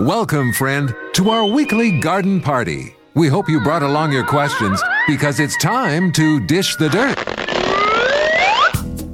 Welcome, friend, to our weekly garden party. We hope you brought along your questions because it's time to dish the dirt.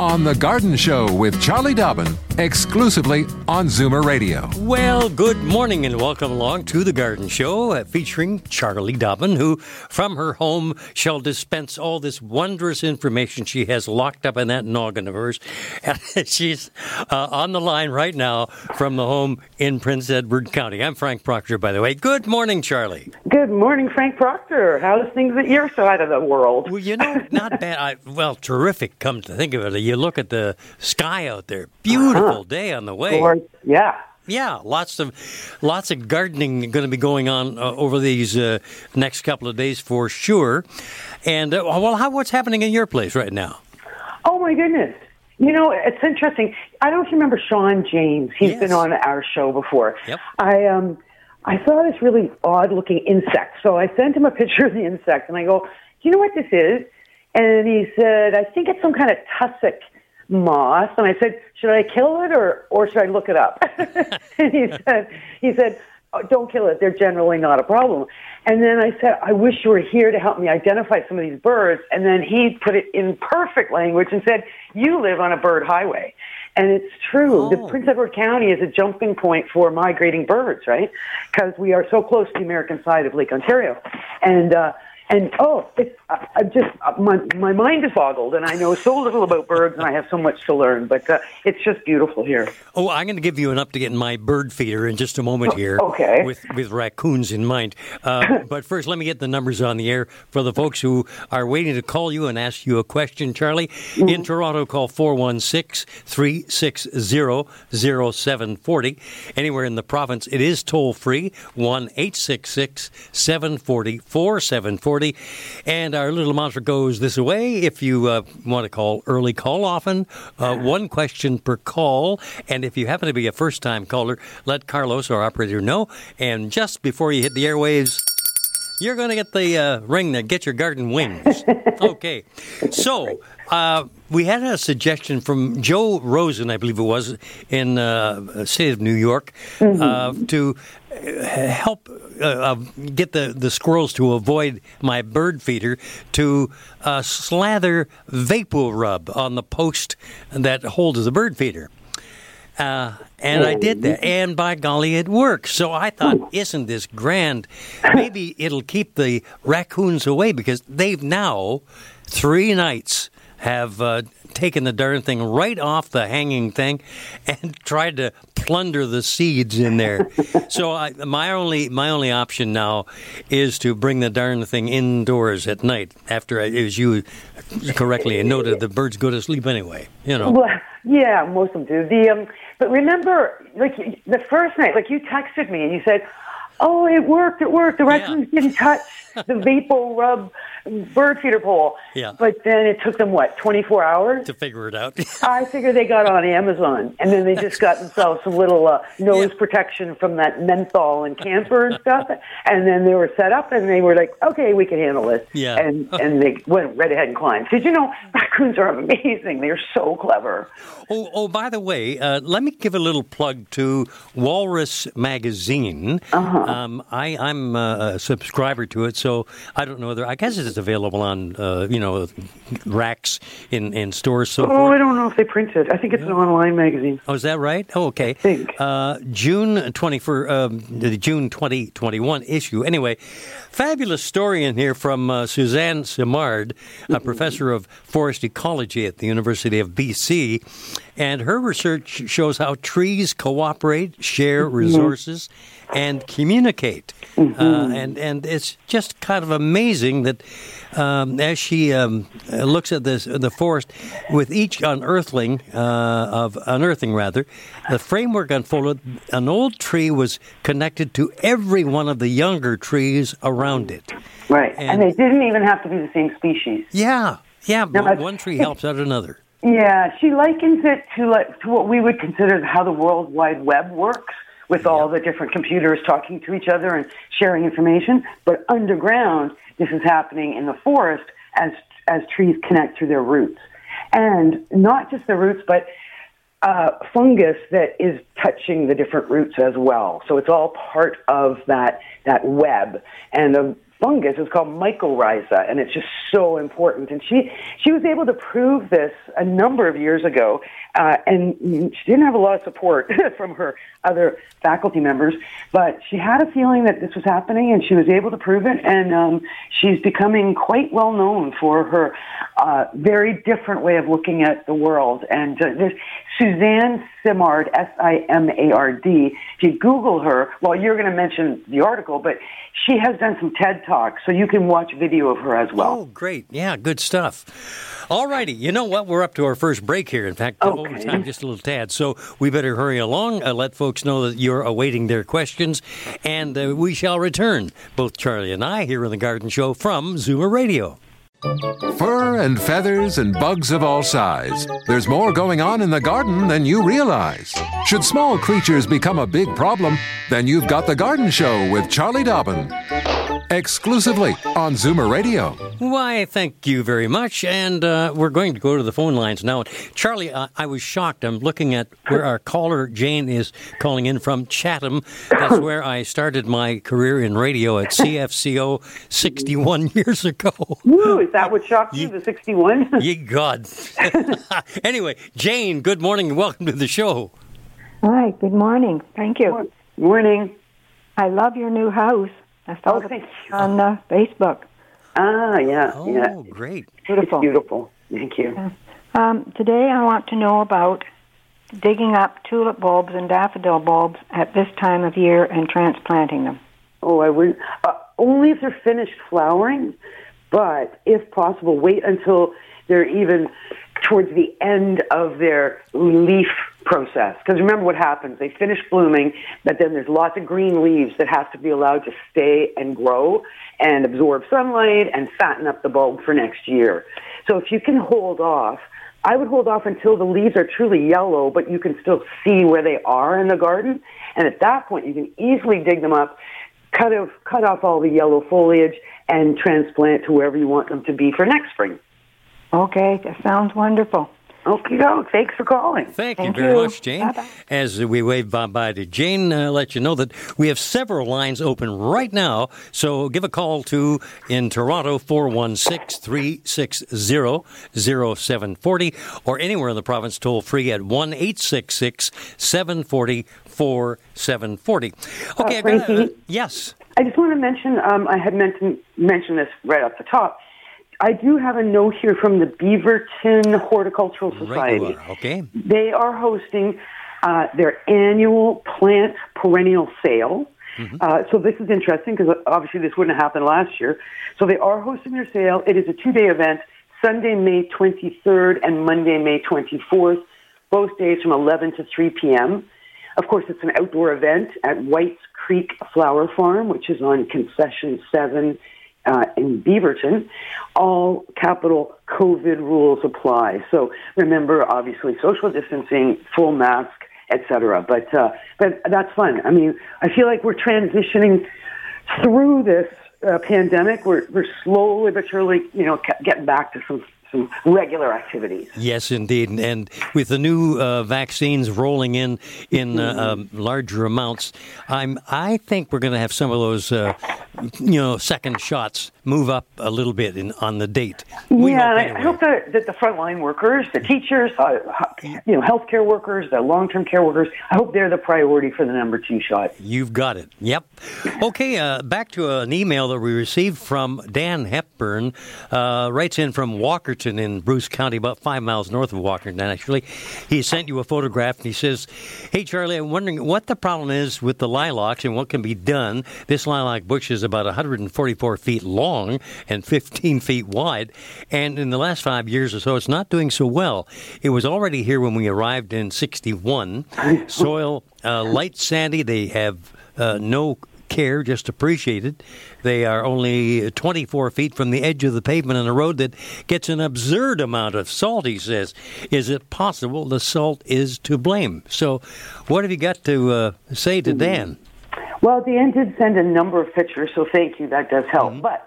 On The Garden Show with Charlie Dobbin, exclusively on Zoomer Radio. Well, good morning and welcome along to the Garden Show uh, featuring Charlie Dobbin, who from her home shall dispense all this wondrous information she has locked up in that noggin of hers. And she's uh, on the line right now from the home in Prince Edward County. I'm Frank Proctor, by the way. Good morning, Charlie. Good morning, Frank Proctor. How's things at your side of the world? Well, you know, not bad. I, well, terrific, come to think of it. You look at the sky out there, beautiful day on the way. Or- yeah. Yeah, lots of lots of gardening going to be going on uh, over these uh, next couple of days for sure. And uh, well, how, what's happening in your place right now? Oh my goodness. You know, it's interesting. I don't know if you remember Sean James. He's Yes. been on our show before. Yep. I um I saw this really odd looking insect. So I sent him a picture of the insect and I go, you know what this is? And he said, I think it's some kind of tussock moth. And I said, Should I kill it or or should I look it up? and he said he said, oh, don't kill it. They're generally not a problem. And then I said, I wish you were here to help me identify some of these birds. And then he put it in perfect language and said, you live on a bird highway. And it's true. The Oh. Prince Edward County is a jumping point for migrating birds, right? Because we are so close to the American side of Lake Ontario. And, uh, and oh, it's, I, I just, uh, my, my mind is boggled and I know so little about birds and I have so much to learn, but uh, it's just beautiful here. Oh, I'm going to give you an update in my bird feeder in just a moment here. Oh, okay. With with raccoons in mind. Uh, but first, let me get the numbers on the air for the folks who are waiting to call you and ask you a question, Charlie. Mm-hmm. In Toronto, call 416 360 0740. Anywhere in the province, it is toll free 1 866 740 4740. And our little mantra goes this way if you uh, want to call early, call often, uh, one question per call. And if you happen to be a first time caller, let Carlos, our operator, know. And just before you hit the airwaves, you're going to get the uh, ring that get your garden wings. okay. So, uh, we had a suggestion from Joe Rosen, I believe it was, in uh, the city of New York, uh, to uh, help uh, get the, the squirrels to avoid my bird feeder to uh, slather vapor rub on the post that holds the bird feeder. Uh, and I did that, and by golly, it worked. So I thought, isn't this grand? Maybe it'll keep the raccoons away because they've now three nights have uh, taken the darn thing right off the hanging thing and tried to plunder the seeds in there. so I, my only my only option now is to bring the darn thing indoors at night after, I, as you correctly noted, the birds go to sleep anyway. You know. Well, yeah, most of them do. The um, but remember, like the first night, like you texted me and you said, "Oh, it worked! It worked! The raccoons didn't touch the Vapor Rub bird feeder pole." Yeah. But then it took them what, twenty four hours? to figure it out. I figure they got on Amazon, and then they just got themselves some little uh, nose Yeah. protection from that menthol and camphor and stuff, and then they were set up, and they were like, "Okay, we can handle this." Yeah. And and they went right ahead and climbed. Because you know, raccoons are amazing; they're so clever. Oh, oh, by the way, uh, let me give a little plug to Walrus Magazine. Um, I, I'm uh, a subscriber to it, so I don't know whether I guess it's available on uh, you know racks in, in stores. So Oh, forth. I don't know if they print it. I think it's an online magazine. Oh, is that right? Oh, okay. think. Uh, June 24, um, the June 2021 issue. Anyway, fabulous story in here from uh, Suzanne Simard, a professor of forest ecology at the University of BC. And her research shows how trees cooperate, share resources, and communicate. Mm-hmm. Uh, and and it's just kind of amazing that um, as she um, looks at this the forest with each unearthing uh, of unearthing rather, the framework unfolded. An old tree was connected to every one of the younger trees around it. Right, and, and they didn't even have to be the same species. Yeah, yeah. No, one tree helps out another. Yeah, she likens it to like to what we would consider how the World Wide Web works with all the different computers talking to each other and sharing information. But underground, this is happening in the forest as as trees connect through their roots, and not just the roots, but uh, fungus that is touching the different roots as well. So it's all part of that that web. And the fungus is called mycorrhiza, and it's just so important. And she she was able to prove this a number of years ago, uh, and she didn't have a lot of support from her other faculty members, but she had a feeling that this was happening, and she was able to prove it. And um, she's becoming quite well known for her uh, very different way of looking at the world. And uh, this Suzanne Simard, S I M A R D. If you Google her, well, you're going to mention the article, but she has done some TED Talks, so you can watch video of her as well. Oh, great. Yeah, good stuff. All righty. You know what? We're up to our first break here. In fact, okay. over time just a little tad. So we better hurry along. Uh, let folks know that you're awaiting their questions, and uh, we shall return, both Charlie and I, here on The Garden Show from Zoomer Radio. Fur and feathers and bugs of all size. There's more going on in the garden than you realize. Should small creatures become a big problem, then you've got The Garden Show with Charlie Dobbin exclusively on Zoomer Radio. Why, thank you very much. And uh, we're going to go to the phone lines now. Charlie, uh, I was shocked. I'm looking at where our caller, Jane, is calling in from Chatham. That's where I started my career in radio at CFCO 61 years ago. Woo, is that what shocked you, the 61? ye God. anyway, Jane, good morning and welcome to the show. Hi, good morning. Thank you. Morning. I love your new house. I saw oh, it on uh, Facebook. Ah, yeah, oh, yeah. great. Beautiful. It's beautiful. Thank you. Yeah. Um, today I want to know about digging up tulip bulbs and daffodil bulbs at this time of year and transplanting them. Oh, I would uh, only if they're finished flowering, but if possible, wait until they're even towards the end of their leaf process. Because remember what happens. They finish blooming, but then there's lots of green leaves that have to be allowed to stay and grow and absorb sunlight and fatten up the bulb for next year. So if you can hold off, I would hold off until the leaves are truly yellow, but you can still see where they are in the garden. And at that point, you can easily dig them up, cut off, cut off all the yellow foliage, and transplant to wherever you want them to be for next spring. Okay, that sounds wonderful. Okay, go. Thanks for calling. Thank, Thank you very you. much, Jane. Bye-bye. As we wave bye bye to Jane, uh, let you know that we have several lines open right now. So give a call to in Toronto 416 360 0740 or anywhere in the province toll free at 1 866 740 4740. Okay, uh, Frankie, uh, yes. I just want to mention um, I had mentioned mentioned this right off the top I do have a note here from the Beaverton Horticultural Society. Regular. Okay. They are hosting uh, their annual plant perennial sale. Mm-hmm. Uh, so this is interesting because obviously this wouldn't have happened last year. So they are hosting their sale. It is a two-day event, Sunday, May 23rd and Monday, May 24th, both days from 11 to 3 p.m. Of course, it's an outdoor event at White's Creek Flower Farm, which is on Concession 7 uh, in Beaverton, all capital COVID rules apply. So remember, obviously, social distancing, full mask, etc. But uh, but that's fun. I mean, I feel like we're transitioning through this uh, pandemic. We're we're slowly but surely, you know, getting back to some some regular activities. Yes, indeed, and with the new uh, vaccines rolling in in uh, um, larger amounts, I'm I think we're going to have some of those, uh, you know, second shots move up a little bit in, on the date. We yeah, hope and I- anyway. I hope that, that the frontline workers, the teachers, uh, you know, healthcare workers, the long-term care workers, I hope they're the priority for the number two shot. You've got it. Yep. Okay, uh, back to an email that we received from Dan Hepburn. Uh, writes in from Walkerton in Bruce County, about five miles north of Walkerton, actually. He sent you a photograph and he says, Hey, Charlie, I'm wondering what the problem is with the lilacs and what can be done. This lilac bush is about 144 feet long and 15 feet wide. And in the last five years or so, it's not doing so well. It was already here when we arrived in 61. Soil uh, light sandy. They have uh, no care, just appreciated. They are only 24 feet from the edge of the pavement on a road that gets an absurd amount of salt, he says. Is it possible the salt is to blame? So, what have you got to uh, say to Dan? Well, Dan did send a number of pictures, so thank you. That does help. But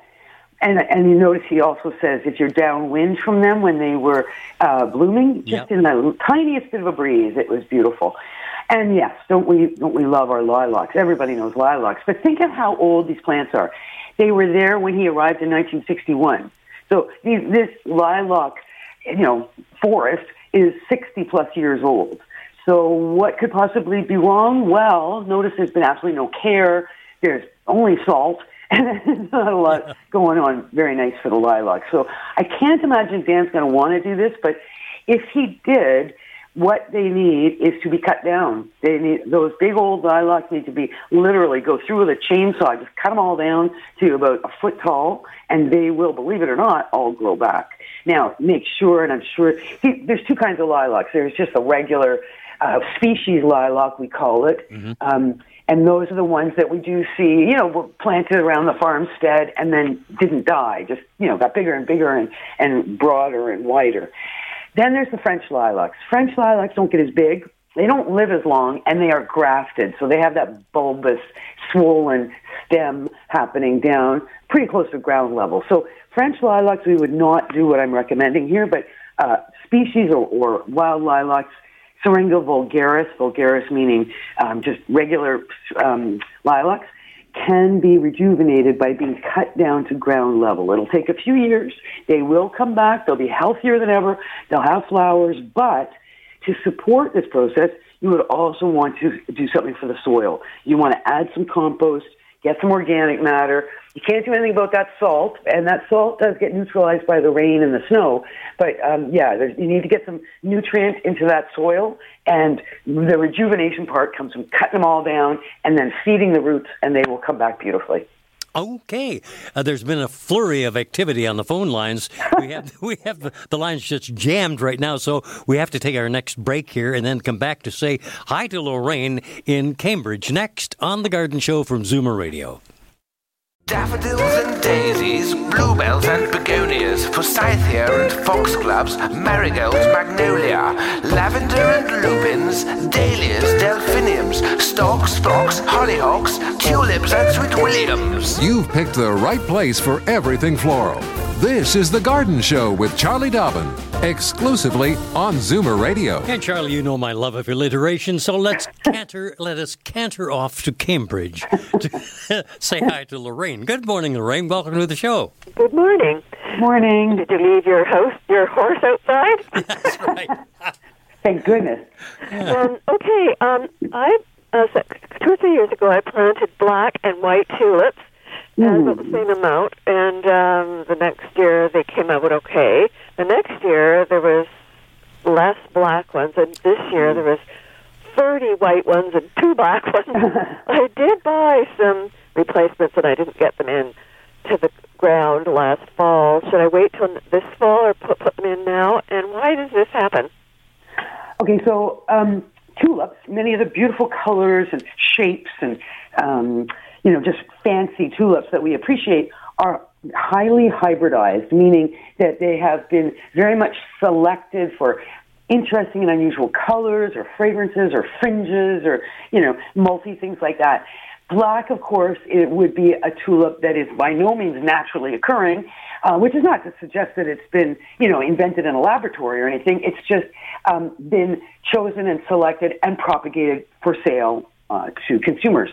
and and you notice he also says if you're downwind from them when they were uh, blooming, just Yep. in the tiniest bit of a breeze, it was beautiful. And yes, don't we don't we love our lilacs? Everybody knows lilacs, but think of how old these plants are. They were there when he arrived in 1961. So these, this lilac, you know, forest is 60 plus years old. So what could possibly be wrong? Well, notice there's been absolutely no care. There's only salt, and there's not a lot going on. Very nice for the lilac. So I can't imagine Dan's going to want to do this, but if he did, what they need is to be cut down. They need those big old lilacs need to be literally go through with a chainsaw, just cut them all down to about a foot tall, and they will, believe it or not, all grow back. Now, make sure, and I'm sure see, there's two kinds of lilacs. There's just a regular uh, species lilac, we call it. Um, and those are the ones that we do see, you know, were planted around the farmstead and then didn't die, just, you know, got bigger and bigger and, and broader and wider. Then there's the French lilacs. French lilacs don't get as big. They don't live as long and they are grafted. So they have that bulbous, swollen stem happening down pretty close to ground level. So French lilacs, we would not do what I'm recommending here, but uh, species or, or wild lilacs, Syringa vulgaris, vulgaris meaning um, just regular um, lilacs, can be rejuvenated by being cut down to ground level. It'll take a few years. They will come back. They'll be healthier than ever. They'll have flowers. But to support this process, you would also want to do something for the soil. You want to add some compost, get some organic matter. You can't do anything about that salt, and that salt does get neutralized by the rain and the snow. But um, yeah, you need to get some nutrient into that soil, and the rejuvenation part comes from cutting them all down and then feeding the roots, and they will come back beautifully. Okay, uh, there's been a flurry of activity on the phone lines. We have we have the, the lines just jammed right now, so we have to take our next break here and then come back to say hi to Lorraine in Cambridge next on the Garden Show from Zoomer Radio. Daffodils and daisies, bluebells and begonias, forsythia and foxgloves, marigolds, magnolia, lavender and lupins, dahlias, delphiniums, stocks, phlox, hollyhocks, tulips and sweet williams. You've picked the right place for everything floral. This is The Garden Show with Charlie Dobbin, exclusively on Zoomer Radio. And Charlie, you know my love of alliteration, so let's canter. let us canter off to Cambridge to say hi to Lorraine. Good morning, Lorraine. Welcome to the show. Good morning. Morning. Did you leave your house, your horse outside? That's right. Thank goodness. um, okay. Um, I uh, two or three years ago, I planted black and white tulips, uh, about the same amount, and um, the next year they came out okay. The next year there was less black ones, and this year there was thirty white ones and two black ones. I did buy some replacements, and I didn't get them in to the ground last fall. Should I wait till this fall or put put them in now? And why does this happen? Okay, so um, tulips, many of the beautiful colors and shapes and um, you know just fancy tulips that we appreciate are highly hybridized, meaning that they have been very much selected for interesting and unusual colors or fragrances or fringes or you know multi things like that. Black, of course, it would be a tulip that is by no means naturally occurring, uh, which is not to suggest that it's been, you know, invented in a laboratory or anything. It's just um, been chosen and selected and propagated for sale uh, to consumers.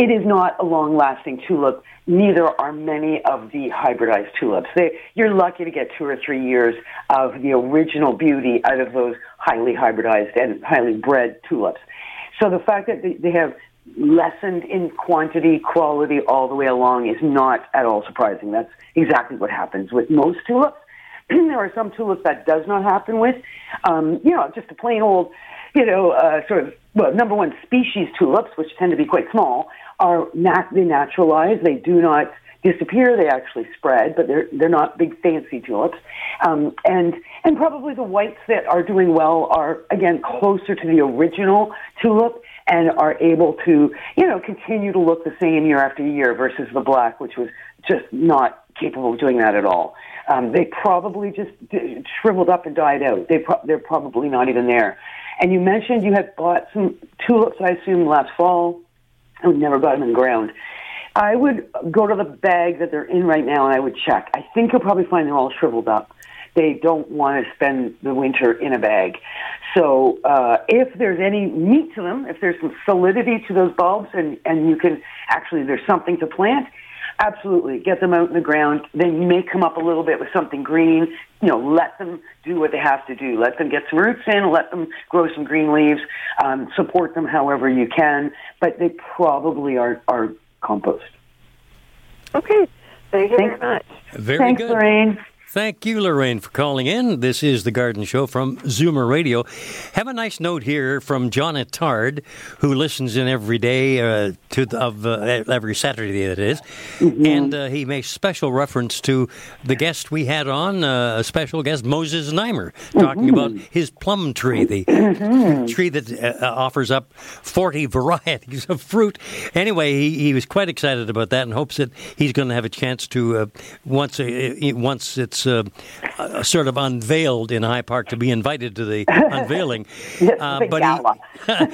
It is not a long-lasting tulip. Neither are many of the hybridized tulips. They, you're lucky to get two or three years of the original beauty out of those highly hybridized and highly bred tulips. So the fact that they, they have lessened in quantity, quality all the way along is not at all surprising. That's exactly what happens with most tulips. there are some tulips that does not happen with. Um, you know, just a plain old, you know, uh, sort of well, number one species tulips, which tend to be quite small, are nat- they naturalize. They do not disappear. They actually spread, but they're they're not big fancy tulips. Um, and and probably the whites that are doing well are again closer to the original tulip and are able to you know continue to look the same year after year versus the black, which was just not capable of doing that at all. Um, they probably just shriveled up and died out. They pro- they're probably not even there. And you mentioned you had bought some tulips, I assume, last fall. Would never got them in the ground. I would go to the bag that they're in right now and I would check. I think you'll probably find they're all shriveled up. They don't want to spend the winter in a bag. So uh, if there's any meat to them, if there's some solidity to those bulbs and, and you can actually, there's something to plant, absolutely get them out in the ground. Then you may come up a little bit with something green. You know, let them do what they have to do. Let them get some roots in. Let them grow some green leaves. Um, support them however you can. But they probably are are compost. Okay. Thank you Thanks. very much. Very Thanks, good. Lorraine. Thank you, Lorraine, for calling in. This is the Garden Show from Zoomer Radio. Have a nice note here from John Attard, who listens in every day uh, to the, of uh, every Saturday that is, and uh, he makes special reference to the guest we had on, uh, a special guest Moses Znaimer, talking about his plum tree, the tree that uh, offers up forty varieties of fruit. Anyway, he, he was quite excited about that and hopes that he's going to have a chance to uh, once uh, once it's uh, uh, sort of unveiled in High Park to be invited to the unveiling. Uh, but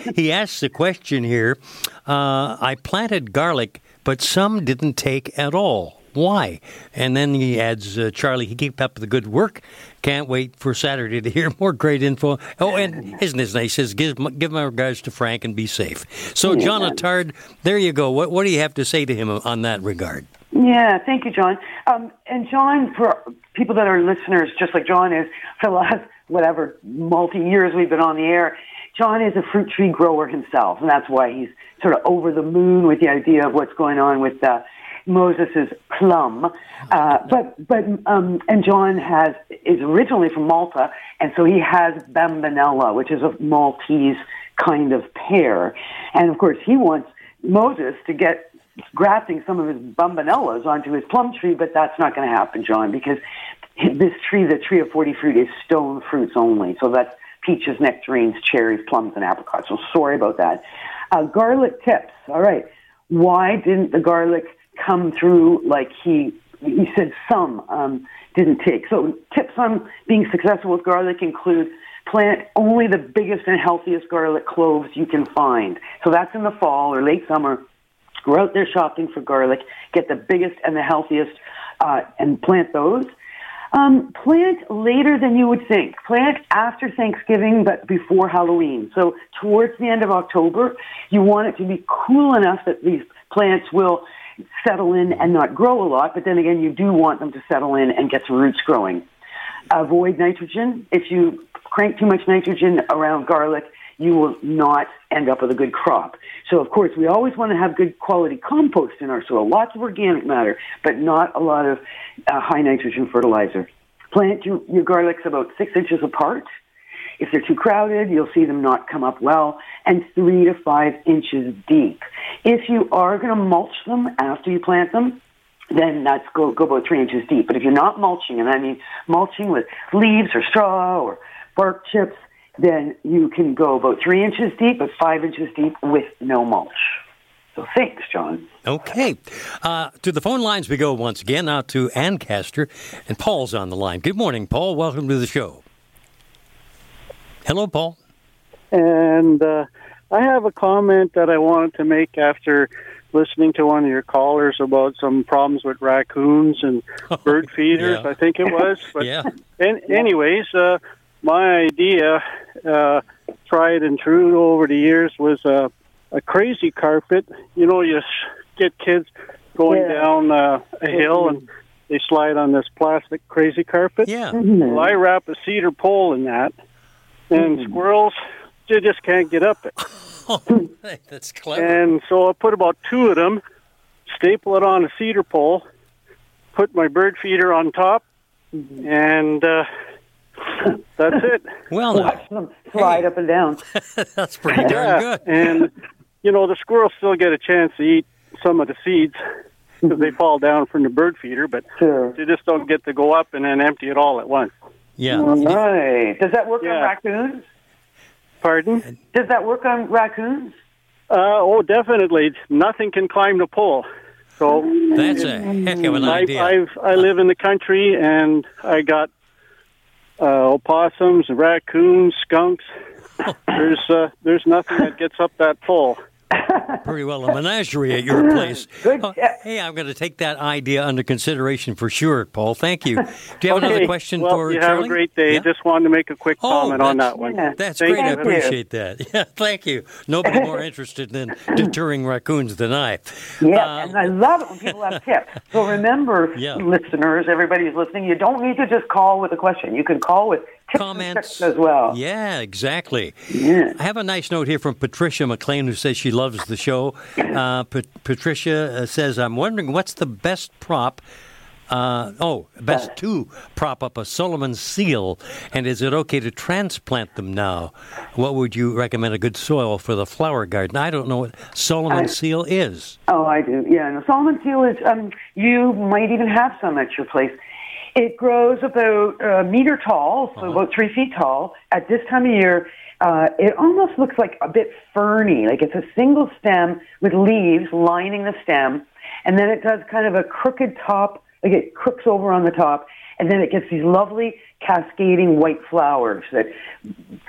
he, he asks the question here. Uh, I planted garlic, but some didn't take at all. Why? And then he adds, uh, Charlie, he keep up the good work. Can't wait for Saturday to hear more great info. Oh, and isn't this nice? He says, give, give my regards to Frank and be safe. So, John Attard, there you go. What, what do you have to say to him on that regard? Yeah, thank you, John. Um, and John, for people that are listeners, just like John is, for the last whatever multi years we've been on the air, John is a fruit tree grower himself, and that's why he's sort of over the moon with the idea of what's going on with uh, Moses's plum. Uh, but but um, and John has is originally from Malta, and so he has Bambinella, which is a Maltese kind of pear, and of course he wants Moses to get grafting some of his bambinellas onto his plum tree, but that's not going to happen, John, because this tree, the tree of 40 fruit, is stone fruits only. So that's peaches, nectarines, cherries, plums, and apricots. So sorry about that. Uh, garlic tips. All right. Why didn't the garlic come through like he, he said some um, didn't take? So tips on being successful with garlic include plant only the biggest and healthiest garlic cloves you can find. So that's in the fall or late summer. Go out there shopping for garlic, get the biggest and the healthiest, uh, and plant those. Um, plant later than you would think. Plant after Thanksgiving, but before Halloween. So towards the end of October, you want it to be cool enough that these plants will settle in and not grow a lot. But then again, you do want them to settle in and get some roots growing. Avoid nitrogen. If you crank too much nitrogen around garlic, you will not end up with a good crop. So, of course, we always want to have good quality compost in our soil, lots of organic matter, but not a lot of uh, high nitrogen fertilizer. Plant your, your garlics about six inches apart. If they're too crowded, you'll see them not come up well, and three to five inches deep. If you are going to mulch them after you plant them, then that's go, go about three inches deep. But if you're not mulching, and I mean mulching with leaves or straw or bark chips, then you can go about three inches deep, but five inches deep with no mulch. So thanks, John. Okay. Uh, to the phone lines we go once again. out to Ancaster, and Paul's on the line. Good morning, Paul. Welcome to the show. Hello, Paul. And uh, I have a comment that I wanted to make after listening to one of your callers about some problems with raccoons and bird feeders, yeah. I think it was. But Yeah. an anyways, uh, my idea, uh, tried and true over the years, was uh, a crazy carpet. You know, you get kids going Yeah. down uh, a hill and they slide on this plastic crazy carpet. Yeah. Well, I wrap a cedar pole in that, and squirrels, they just can't get up it. Oh, that's clever. And so I put about two of them, staple it on a cedar pole, put my bird feeder on top, and uh, that's it. Well, now, Watch them slide Hey. up and down. that's pretty darn good. And you know the squirrels still get a chance to eat some of the seeds because they fall down from the bird feeder, but Sure. they just don't get to go up and then empty it all at once. Yeah. Right. Does that work on raccoons? Pardon? Does that work on raccoons? Uh, oh, definitely. Nothing can climb the pole. So That's a heck of an I, idea. I've I live in the country and I got uh, opossums, raccoons, skunks. There's uh, there's nothing that gets up that pole. Pretty well a menagerie at your place. Good Oh, hey, I'm going to take that idea under consideration for sure, Paul. Thank you. Do you have another Okay, question well, for you Charlie? have a great day. Yeah? Just wanted to make a quick Oh, comment on that one. Yeah. That's Thank great. I you. appreciate that. Yeah, thank you. Nobody more interested in deterring raccoons than I. Yeah, Uh, and I love it when people have tips. So remember, Yeah. listeners, everybody who's listening, you don't need to just call with a question. You can call with comments as well. Yeah, exactly. Yeah. I have a nice note here from Patricia McLean who says she loves the show. Uh, Pat- Patricia uh, says, "I'm wondering what's the best prop." Uh, oh, best to prop up a Solomon seal, and is it okay to transplant them now? What would you recommend a good soil for the flower garden? I don't know what Solomon I- seal is. Oh, I do. Yeah, and Solomon seal is. Um, you might even have some at your place. It grows about a meter tall, so about three feet tall. At this time of year, uh, it almost looks like a bit ferny. Like it's a single stem with leaves lining the stem, and then it does kind of a crooked top. Like it crooks over on the top, and then it gets these lovely cascading white flowers that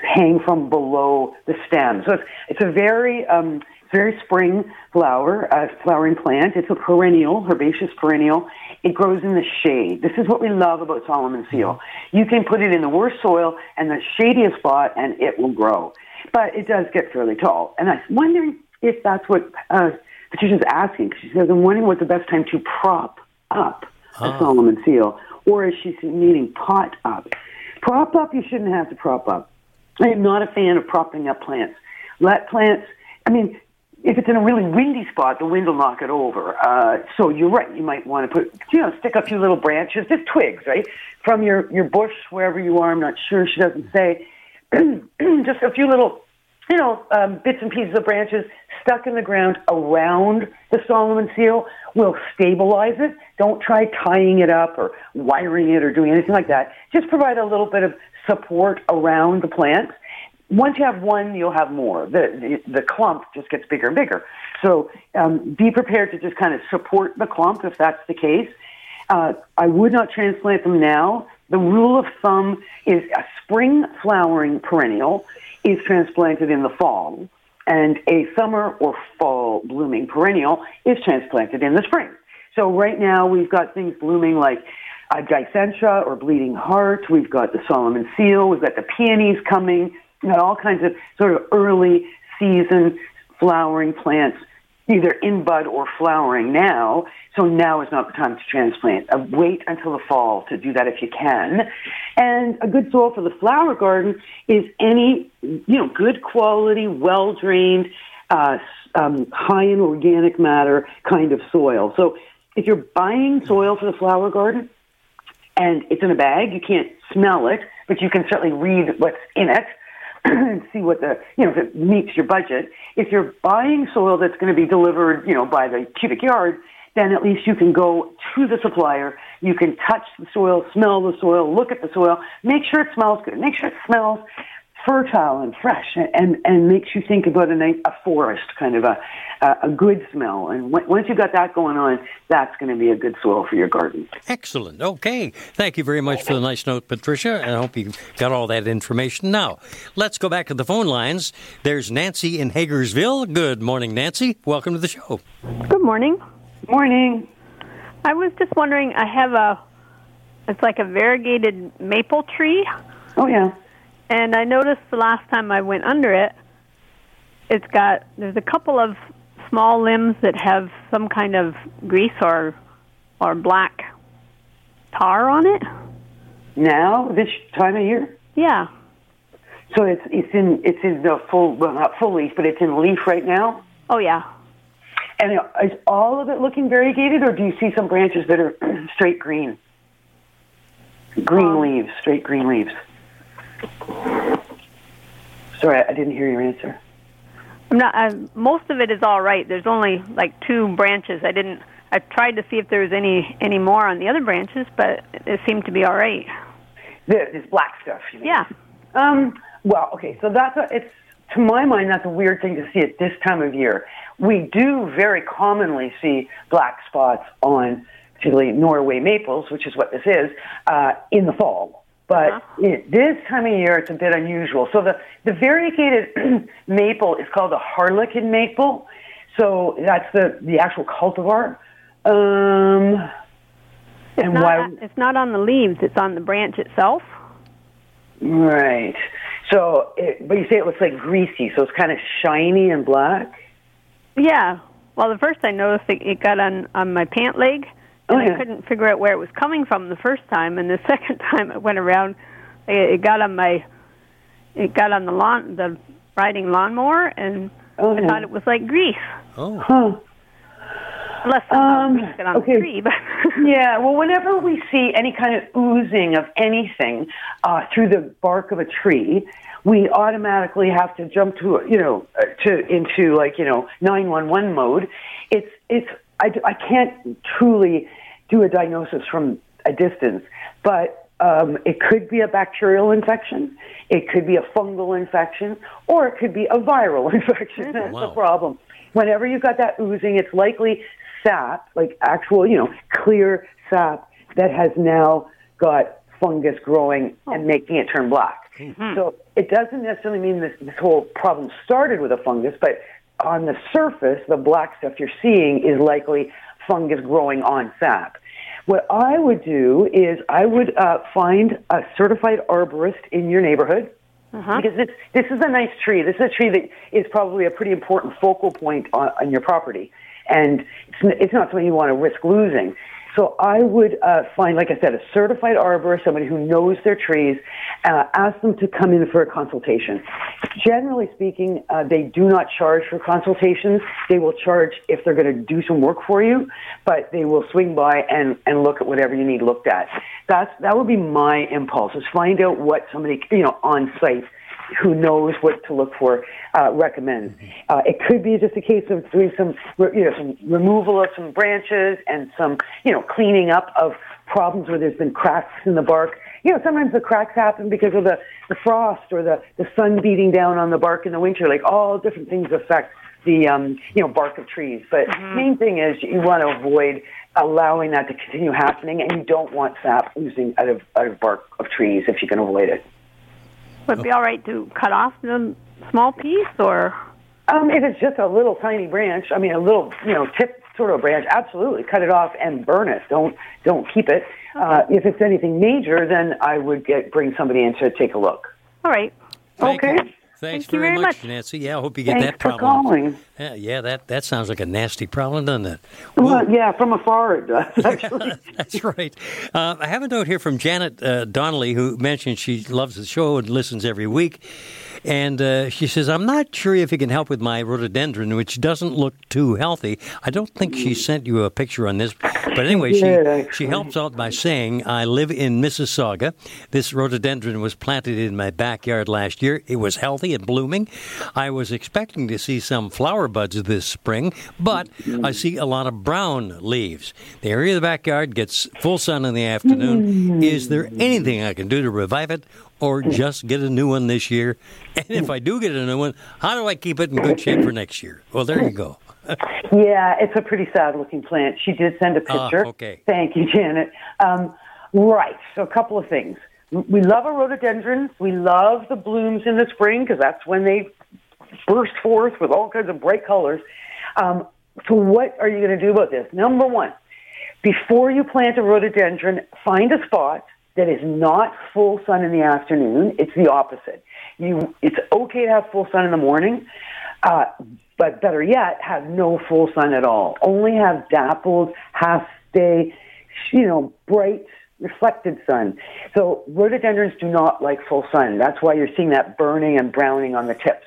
hang from below the stem. So it's it's a very um, very spring flower, uh, flowering plant. It's a perennial, herbaceous perennial. It grows in the shade. This is what we love about Solomon seal. You can put it in the worst soil and the shadiest spot, and it will grow. But it does get fairly tall. And I'm wondering if that's what uh, Patricia's asking. She says, "I'm wondering what's the best time to prop up a Solomon seal, or is she needing pot up?" Prop up, you shouldn't have to prop up. I am not a fan of propping up plants. Let plants, I mean, if it's in a really windy spot, the wind will knock it over. Uh, so you're right. You might want to put, you know, stick a few little branches, just twigs, right, from your your bush wherever you are. I'm not sure. She doesn't say. just a few little, you know, um, bits and pieces of branches stuck in the ground around the Solomon seal will stabilize it. Don't try tying it up or wiring it or doing anything like that. Just provide a little bit of support around the plant. Once you have one, you'll have more. The, the, the clump just gets bigger and bigger. So um, be prepared to just kind of support the clump if that's the case. Uh, I would not transplant them now. The rule of thumb is a spring flowering perennial is transplanted in the fall, and a summer or fall blooming perennial is transplanted in the spring. So right now we've got things blooming like uh, Dicentra or Bleeding Heart. We've got the Solomon Seal. We've got the peonies coming. Got all kinds of sort of early season flowering plants, either in bud or flowering now. So now is not the time to transplant. Uh, wait until the fall to do that if you can. And a good soil for the flower garden is any, you know, good quality, well drained, uh, um, high in organic matter kind of soil. So if you're buying soil for the flower garden and it's in a bag, you can't smell it, but you can certainly read what's in it and see what the, you know, if it meets your budget. If you're buying soil that's going to be delivered, you know, by the cubic yard, then at least you can go to the supplier. You can touch the soil, smell the soil, look at the soil, make sure it smells good, make sure it smells fertile and fresh, and and makes you think about a nice, a forest kind of a a, a good smell. And w- once you've got that going on, that's going to be a good soil for your garden. Excellent. Okay. Thank you very much for the nice note, Patricia. I hope you got all that information. Now, let's go back to the phone lines. There's Nancy in Hagersville. Good morning, Nancy. Welcome to the show. Good morning. Morning. I was just wondering, I have a, it's like a variegated maple tree, Oh yeah. And I noticed the last time I went under it, it's got there's a couple of small limbs that have some kind of grease or or black tar on it. Now, this time of year? Yeah. So it's it's in it's in the full well not full leaf, but it's in leaf right now. Oh yeah. And is all of it looking variegated, or do you see some branches that are straight green? Green Um, leaves, straight green leaves. Sorry, I didn't hear your answer. I'm not. I, most of it is all right. There's only like two branches. I didn't. I tried to see if there was any any more on the other branches, but it seemed to be all right. This, this black stuff. You mean? Yeah. Um. Well, okay. So that's a, it's to my mind that's a weird thing to see at this time of year. We do very commonly see black spots on particularly Norway maples, which is what this is, uh, in the fall. But it, this time of year, it's a bit unusual. So the, the variegated maple is called a harlequin maple. So that's the, the actual cultivar. Um, It's and not. why? It's not on the leaves. It's on the branch itself. Right. So, it, but you say it looks like greasy, so it's kind of shiny and black. Yeah. Well, the first I noticed it, it got on on my pant leg, Oh, yeah. I couldn't figure out where it was coming from the first time. And the second time it went around, it, it got on my, it got on the lawn, the riding lawnmower, and Oh, I yeah. thought it was like grease. Oh, Huh. Unless somehow Um, grease got on okay. the tree, but Yeah, well, whenever we see any kind of oozing of anything uh, through the bark of a tree, we automatically have to jump to, you know, uh, to into like you know nine one one mode. It's it's I, I can't truly do a diagnosis from a distance, but um, it could be a bacterial infection, it could be a fungal infection, or it could be a viral infection. That's Wow. the problem. Whenever you've got that oozing, it's likely sap, like actual, you know, clear sap that has now got fungus growing and making it turn black. So it doesn't necessarily mean this, this whole problem started with a fungus, but on the surface, the black stuff you're seeing is likely fungus growing on sap. What I would do is I would uh, find a certified arborist in your neighborhood because this this is a nice tree. This is a tree that is probably a pretty important focal point on, on your property, and it's n- it's not something you want to risk losing. So I would uh, find, like I said, a certified arborist, somebody who knows their trees, uh, ask them to come in for a consultation. Generally speaking, uh, they do not charge for consultations. They will charge if they're going to do some work for you, but they will swing by and, and look at whatever you need looked at. That's, that would be my impulse, is find out what somebody, you know, on site who knows what to look for uh, recommends. Uh, it could be just a case of doing some, you know, some removal of some branches and some, you know, cleaning up of problems where there's been cracks in the bark. You know, sometimes the cracks happen because of the, the frost or the, the sun beating down on the bark in the winter. Like all different things affect the, um, you know, bark of trees. But the main thing is you want to avoid allowing that to continue happening, and you don't want sap oozing out of out of bark of trees if you can avoid it. Would it be all right to cut off the small piece, or Um, if it's just a little tiny branch, I mean, a little, you know, tip sort of branch, absolutely cut it off and burn it. Don't don't keep it. Uh, if it's anything major, then I would get bring somebody in to take a look. all right. thank Okay. you. Thanks Thank you very, very much, much. Nancy. Yeah, I hope you get Thanks that for problem. calling. Yeah, yeah, that that sounds like a nasty problem, doesn't it? Well, yeah, from afar it does actually. That's right. Uh, I have a note here from Janet uh, Donnelly, who mentioned she loves the show and listens every week. And uh, she says, I'm not sure if you can help with my rhododendron, which doesn't look too healthy. I don't think she sent you a picture on this. But anyway, did, she, she helps out by saying, I live in Mississauga. This rhododendron was planted in my backyard last year. It was healthy and blooming. I was expecting to see some flower buds this spring, but I see a lot of brown leaves. The area of the backyard gets full sun in the afternoon. Is there anything I can do to revive it? Or just get a new one this year? And if I do get a new one, how do I keep it in good shape for next year? Well, there you go. Yeah, it's a pretty sad looking plant. She did send a Ah, picture. okay. Thank you, Janet. Um, right. So a couple of things. We love a rhododendron. We love the blooms in the spring because that's when they burst forth with all kinds of bright colors. Um, so what are you going to do about this? Number one, before you plant a rhododendron, find a spot that is not full sun in the afternoon. It's the opposite. You, it's okay to have full sun in the morning, Uh, but better yet, have no full sun at all. Only have dappled, half day, you know, bright, reflected sun. So rhododendrons do not like full sun. That's why you're seeing that burning and browning on the tips.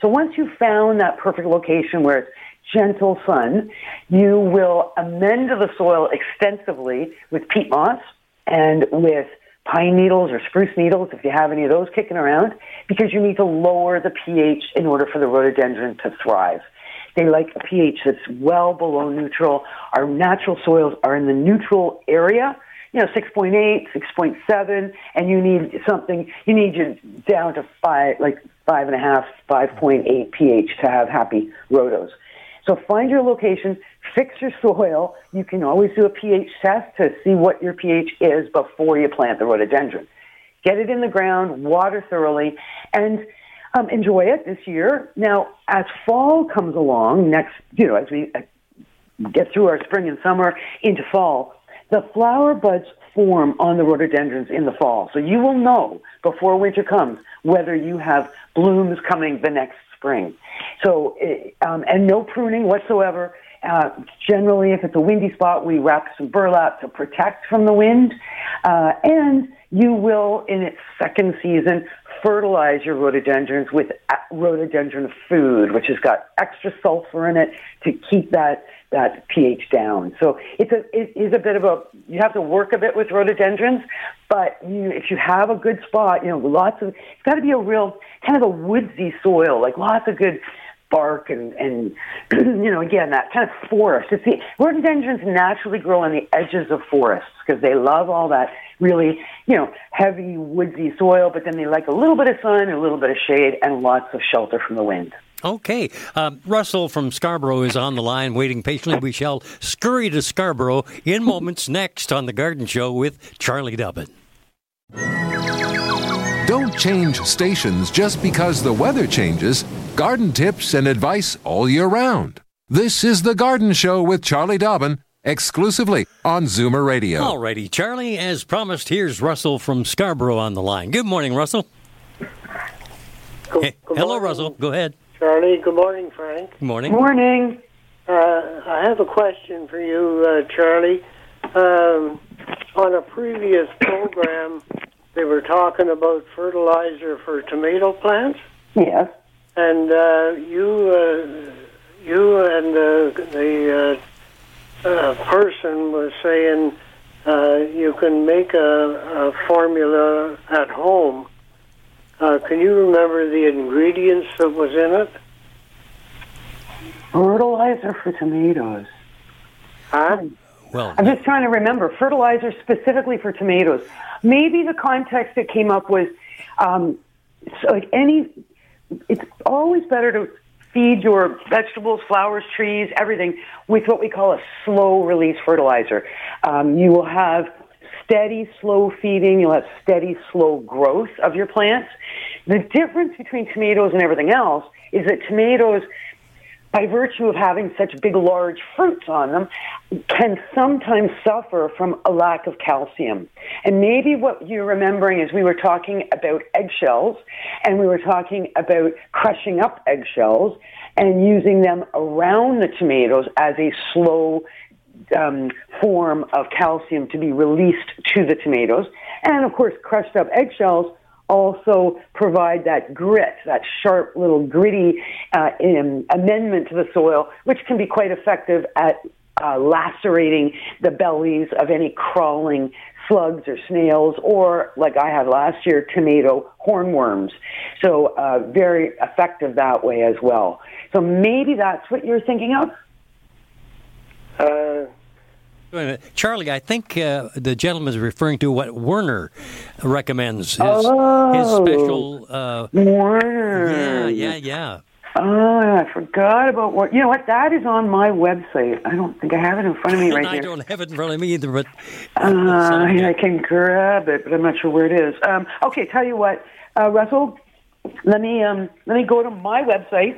So once you've found that perfect location where it's gentle sun, you will amend the soil extensively with peat moss and with pine needles or spruce needles if you have any of those kicking around because you need to lower the pH in order for the rhododendron to thrive. They like a pH that's well below neutral. Our natural soils are in the neutral area, you know, 6.8, 6.7, and you need something, you need you down to five, like five and a half, 5.8 pH to have happy rhodos. So find your location, fix your soil. You can always do a pH test to see what your pH is before you plant the rhododendron. Get it in the ground, water thoroughly, and um, enjoy it this year. Now, as fall comes along, next, you know, as we uh, get through our spring and summer into fall, the flower buds form on the rhododendrons in the fall. So you will know before winter comes whether you have blooms coming the next spring. So, eh, um, and no pruning whatsoever. Uh, generally, if it's a windy spot, we wrap some burlap to protect from the wind. Uh, and you will, in its second season, fertilize your rhododendrons with rhododendron food, which has got extra sulfur in it to keep that that pH down. So it's a it is a bit of a you have to work a bit with rhododendrons, but you, if you have a good spot, you know, lots of it's got to be a real kind of a woodsy soil, like lots of good bark and and you know again that kind of forest. It's the rhododendrons naturally grow on the edges of forests because they love all that really you know heavy woodsy soil, but then they like a little bit of sun a little bit of shade and lots of shelter from the wind. Okay. Um, Russell from Scarborough is on the line, waiting patiently. We shall scurry to Scarborough in moments next on The Garden Show with Charlie Dobbin. Don't change stations just because the weather changes. Garden tips and advice all year round. This is The Garden Show with Charlie Dobbin, exclusively on Zoomer Radio. Alrighty, Charlie, as promised, here's Russell from Scarborough on the line. Good morning, Russell. Good, hey, hello, morning. Russell. Go ahead. Charlie, good morning, Frank. Good morning. Morning. Uh, I have a question for you, uh, Charlie. Um, on a previous program, they were talking about fertilizer for tomato plants, Yes. and uh, you, uh, you and uh, the uh, uh, person was saying uh, you can make a, a formula at home. Uh, can you remember the ingredients that was in it? Fertilizer for tomatoes. Huh? Well, I'm just trying to remember fertilizer specifically for tomatoes. Maybe the context that came up was um, so like any. It's always better to feed your vegetables, flowers, trees, everything with what we call a slow release fertilizer. Um, you will have steady, slow feeding. You'll have steady, slow growth of your plants. The difference between tomatoes and everything else is that tomatoes by virtue of having such big, large fruits on them, can sometimes suffer from a lack of calcium. And maybe what you're remembering is we were talking about eggshells, and we were talking about crushing up eggshells and using them around the tomatoes as a slow um, form of calcium to be released to the tomatoes. And of course, crushed up eggshells also provide that grit, that sharp little gritty uh, um, amendment to the soil, which can be quite effective at uh, lacerating the bellies of any crawling slugs or snails, or like I had last year, tomato hornworms. So uh, very effective that way as well. So maybe that's what you're thinking of. Uh, Wait a minute. Charlie, I think uh, the gentleman is referring to what Werner recommends. His, his Oh. special. Uh, Warner. yeah, yeah, yeah. Oh, I forgot about what. You know what? That is on my website. I don't think I have it in front of me right I here. don't have it in front of me either, but Uh, I can grab it, but I'm not sure where it is. Um, okay, tell you what, uh, Russell, let me um, let me go to my website,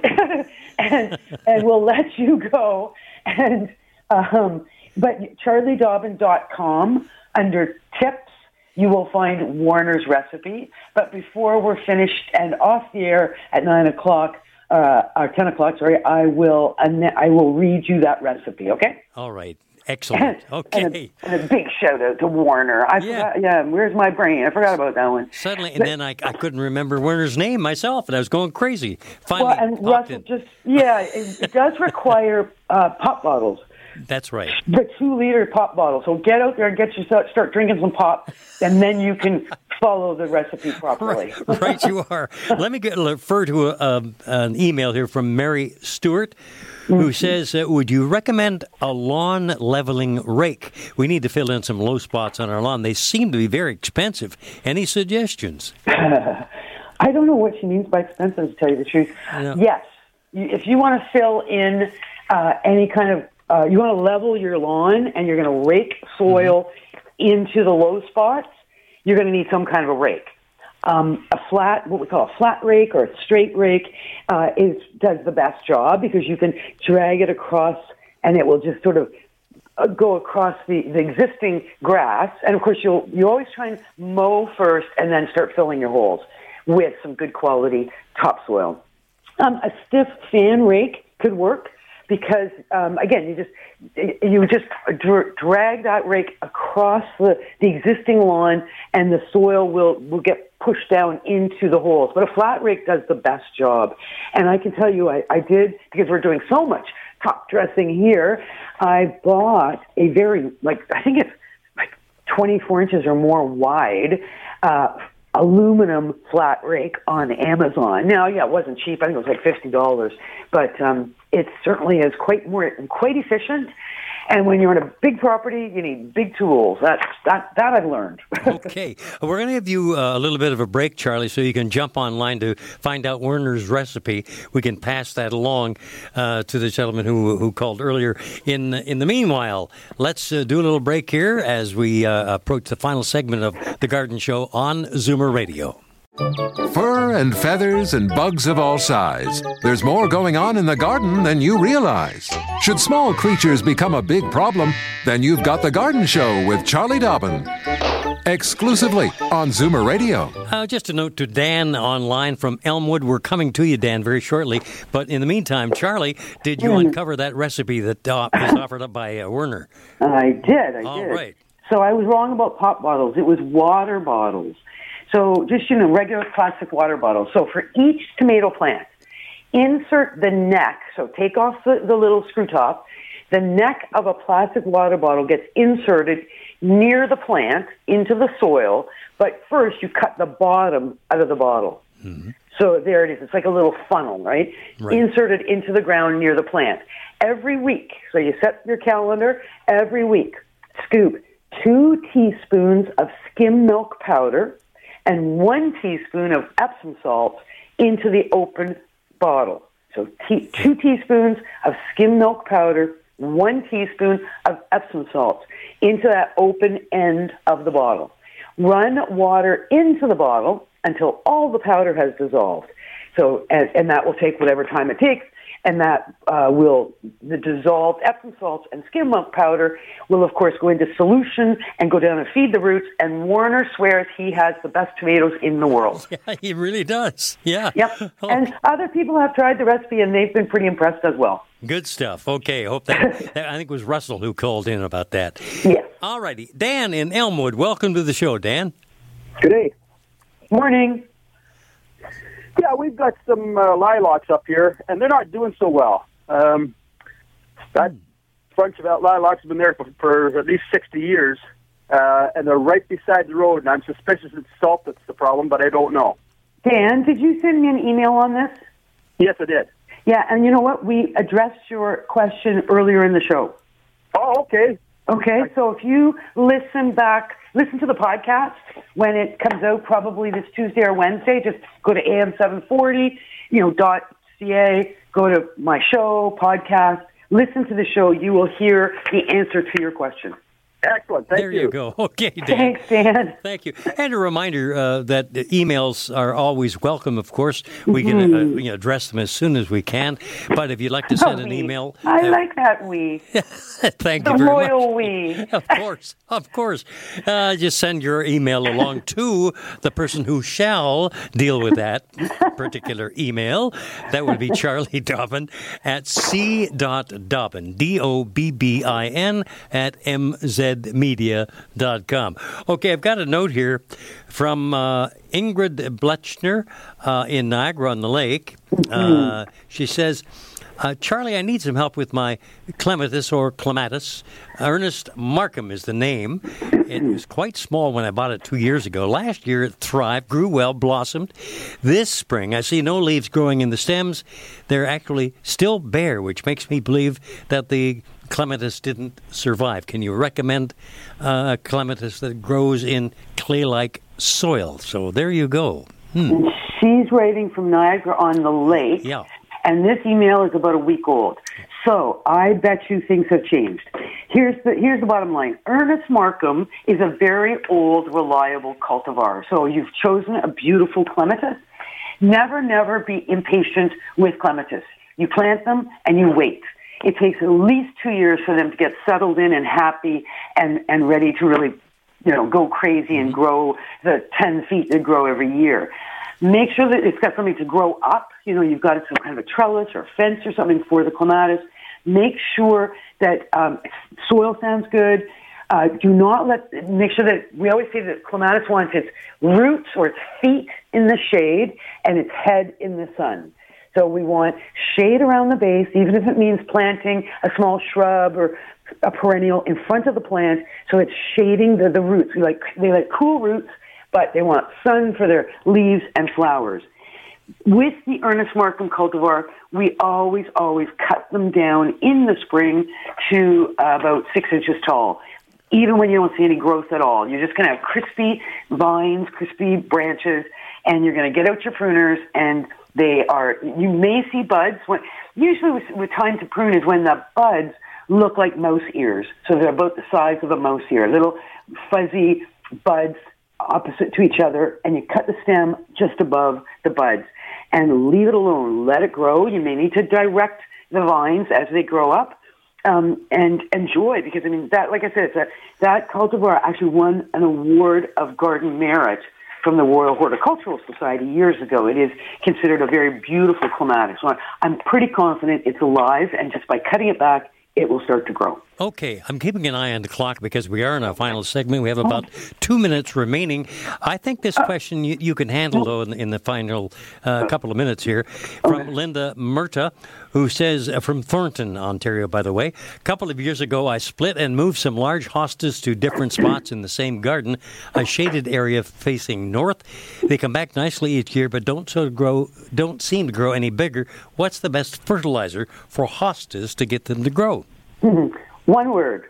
and and we'll let you go. And um, but charliedobbin.com under tips, you will find Warner's recipe. But before we're finished and off the air at nine o'clock. uh, or 10 o'clock, sorry, I will, I will read you that recipe, okay? All right. Excellent. Okay. And a, and a big shout out to Warner. I Yeah. forgot, yeah, where's my brain? I forgot about that one. Suddenly, and then I, I couldn't remember Warner's name myself, and I was going crazy. Well, and Russell, in. just, yeah, it, it does require uh, pop bottles. That's right. The two liter pop bottle. So get out there and get yourself start drinking some pop, and then you can follow the recipe properly. right, you are. Let me get, refer to a, um, an email here from Mary Stewart, who says, uh, "Would you recommend a lawn leveling rake? We need to fill in some low spots on our lawn. They seem to be very expensive. Any suggestions?" I don't know what she means by expensive, to tell you the truth. Yes, if you want to fill in uh, any kind of, uh, you want to level your lawn and you're going to rake soil into the low spots, you're going to need some kind of a rake. Um, a flat, what we call a flat rake or a straight rake, uh, is does the best job because you can drag it across and it will just sort of uh, go across the, the existing grass. And of course, you'll you always try and mow first and then start filling your holes with some good quality topsoil. Um, a stiff fan rake could work because um, again, you just you just dr- drag that rake across the, the existing lawn, and the soil will will get pushed down into the holes. But a flat rake does the best job, and I can tell you, I, I did because we're doing so much top dressing here. I bought a very like I think it's like 24 inches or more wide. Uh, aluminum flat rake on Amazon. Now, yeah, it wasn't cheap. I think it was like fifty dollars, but um, it certainly is quite more quite efficient. And when you're on a big property, you need big tools. That that that I've learned. okay, we're going to give you uh, a little bit of a break, Charlie, so you can jump online to find out Werner's recipe. We can pass that along uh, to the gentleman who who called earlier. In in the meanwhile, let's uh, do a little break here as we uh, approach the final segment of the Garden Show on Zoomer Radio. Fur and feathers and bugs of all size. There's more going on in the garden than you realize. Should small creatures become a big problem, then you've got The Garden Show with Charlie Dobbin. Exclusively on Zoomer Radio. Uh, just a note to Dan online from Elmwood. We're coming to you, Dan, very shortly. But in the meantime, Charlie, did you Hmm. uncover that recipe that uh, is offered up by uh, Werner? I did. I All did. right. So I was wrong about pop bottles. It was water bottles. So just you know, regular plastic water bottles. So for each tomato plant, insert the neck. So take off the, the little screw top. The neck of a plastic water bottle gets inserted near the plant into the soil. But first, you cut the bottom out of the bottle. Mm-hmm. So there it is. It's like a little funnel, right? Right. Inserted into the ground near the plant. Every week, so you set your calendar, every week, scoop two teaspoons of skim milk powder and one teaspoon of Epsom salt into the open bottle. So te- two teaspoons of skim milk powder, one teaspoon of Epsom salts into that open end of the bottle. Run water into the bottle until all the powder has dissolved. So, and, and that will take whatever time it takes, and that uh, will the dissolved Epsom salts and skim milk powder will of course go into solution and go down and feed the roots. And Warner swears he has the best tomatoes in the world. Yeah, he really does. Yeah. Yep. And other people have tried the recipe and they've been pretty impressed as well. Good stuff. Okay, hope that, that I think it was Russell who called in about that. Yes. All righty, Dan in Elmwood. Welcome to the show, Dan. Good day. Morning. Yeah, we've got some uh, lilacs up here, and they're not doing so well. Um, that bunch of lilacs have been there for, for at least 60 years, uh, and they're right beside the road, and I'm suspicious it's salt that's the problem, but I don't know. Dan, did you send me an email on this? Yes, I did. Yeah, and you know what? We addressed your question earlier in the show. Oh, okay. Okay, so if you listen back, listen to the podcast when it comes out, probably this Tuesday or Wednesday. Just go to AM seven forty, you know, dot ca. Go to my show podcast. Listen to the show. You will hear the answer to your question. Excellent. Thank there you. go. Okay, Dan. Thanks, Dan. Thank you. And a reminder uh, that the emails are always welcome. Of course, we can uh, Mhm. you know, address them as soon as we can. But if you'd like to send Oh, an we. email, I uh, like that we. thank the you very much. The royal we. Of course, of course. Uh, just send your email along to the person who shall deal with that particular email. That would be Charlie Dobbin at c.dobbin, D O B B I N, at mzmedia.com. Okay, I've got a note here from uh, Ingrid Bletchner uh, in Niagara on the Lake. Uh, she says, uh, Charlie, I need some help with my clematis or clematis. Ernest Markham is the name. It was quite small when I bought it two years ago. Last year it thrived, grew well, blossomed. This spring I see no leaves growing in the stems. They're actually still bare, which makes me believe that the clematis didn't survive. Can you recommend uh, a clematis that grows in clay-like soil? So there you go. Hmm. She's writing from Niagara on the Lake. Yeah. And this email is about a week old. So I bet you things have changed. Here's the here's the bottom line. Ernest Markham is a very old, reliable cultivar. So you've chosen a beautiful clematis. Never, never be impatient with clematis. You plant them and you wait. It takes at least two years for them to get settled in and happy and, and ready to really, you know, go crazy and grow the 10 feet they grow every year. Make sure that it's got something to grow up. You know, you've got some kind of a trellis or a fence or something for the clematis. Make sure that um, soil sounds good. Uh, do not let, make sure that, we always say that clematis wants its roots or its feet in the shade and its head in the sun. So we want shade around the base, even if it means planting a small shrub or a perennial in front of the plant, so it's shading the, the roots. We like, they like cool roots, but they want sun for their leaves and flowers. With the Ernest Markham cultivar, we always, always cut them down in the spring to uh, about six inches tall. Even when you don't see any growth at all, you're just going to have crispy vines, crispy branches, and you're going to get out your pruners, and they are. You may see buds. When usually, with, with time to prune is when the buds look like mouse ears. So they're about the size of a mouse ear, little fuzzy buds opposite to each other, and you cut the stem just above the buds and leave it alone. Let it grow. You may need to direct the vines as they grow up. Um, and enjoy because I mean that, like I said, it's a, that cultivar actually won an award of garden merit from the Royal Horticultural Society years ago. It is considered a very beautiful clematis. So I'm pretty confident it's alive, and just by cutting it back, it will start to grow. Okay, I'm keeping an eye on the clock because we are in our final segment. We have about two minutes remaining. I think this question you, you can handle, though, in, in the final uh, couple of minutes here. From Linda Murta, who says, uh, from Thornton, Ontario, by the way, a couple of years ago, I split and moved some large hostas to different spots in the same garden, a shaded area facing north. They come back nicely each year, but don't, so grow, don't seem to grow any bigger. What's the best fertilizer for hostas to get them to grow? One word.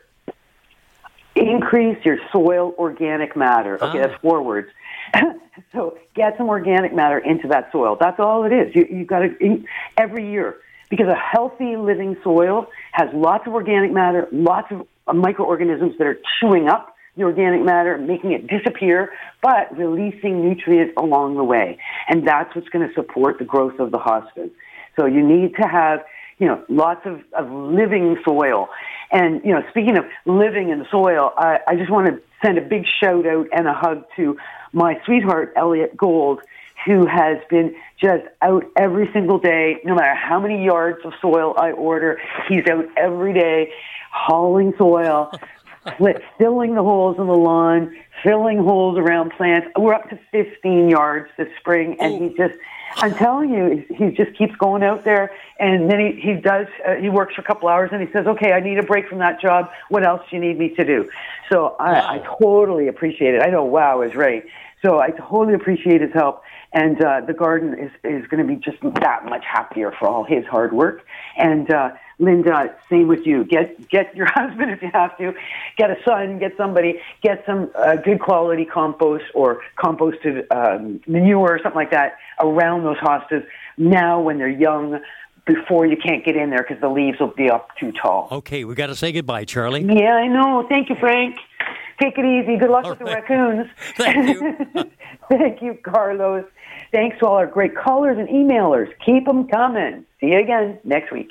Increase your soil organic matter. Okay, Ah. that's four words. so get some organic matter into that soil. That's all it is. You, you've got to, every year, because a healthy living soil has lots of organic matter, lots of uh, microorganisms that are chewing up the organic matter, making it disappear, but releasing nutrients along the way. And that's what's going to support the growth of the hostas. So you need to have, you know, lots of, of living soil. And, you know, speaking of living in the soil, I, I just want to send a big shout out and a hug to my sweetheart, Elliot Gold, who has been just out every single day, no matter how many yards of soil I order. He's out every day hauling soil, filling the holes in the lawn, filling holes around plants. We're up to 15 yards this spring, and he just, I'm telling you, he just keeps going out there, and then he, he does, uh, he works for a couple hours, and he says, okay, I need a break from that job. What else do you need me to do? So I, I totally appreciate it. I know wow is right. So I totally appreciate his help. And uh, the garden is, is going to be just that much happier for all his hard work. And uh, Linda, same with you. Get get your husband if you have to. Get a son. Get somebody. Get some uh, good quality compost or composted um, manure or something like that around those hostas. Now, when they're young, before you can't get in there because the leaves will be up too tall. Okay, we got to say goodbye, Charlie. Yeah, I know. Thank you, Frank. Take it easy. Good luck All with the raccoons. Thank you. Thank you, Carlos. Thanks to all our great callers and emailers. Keep them coming. See you again next week.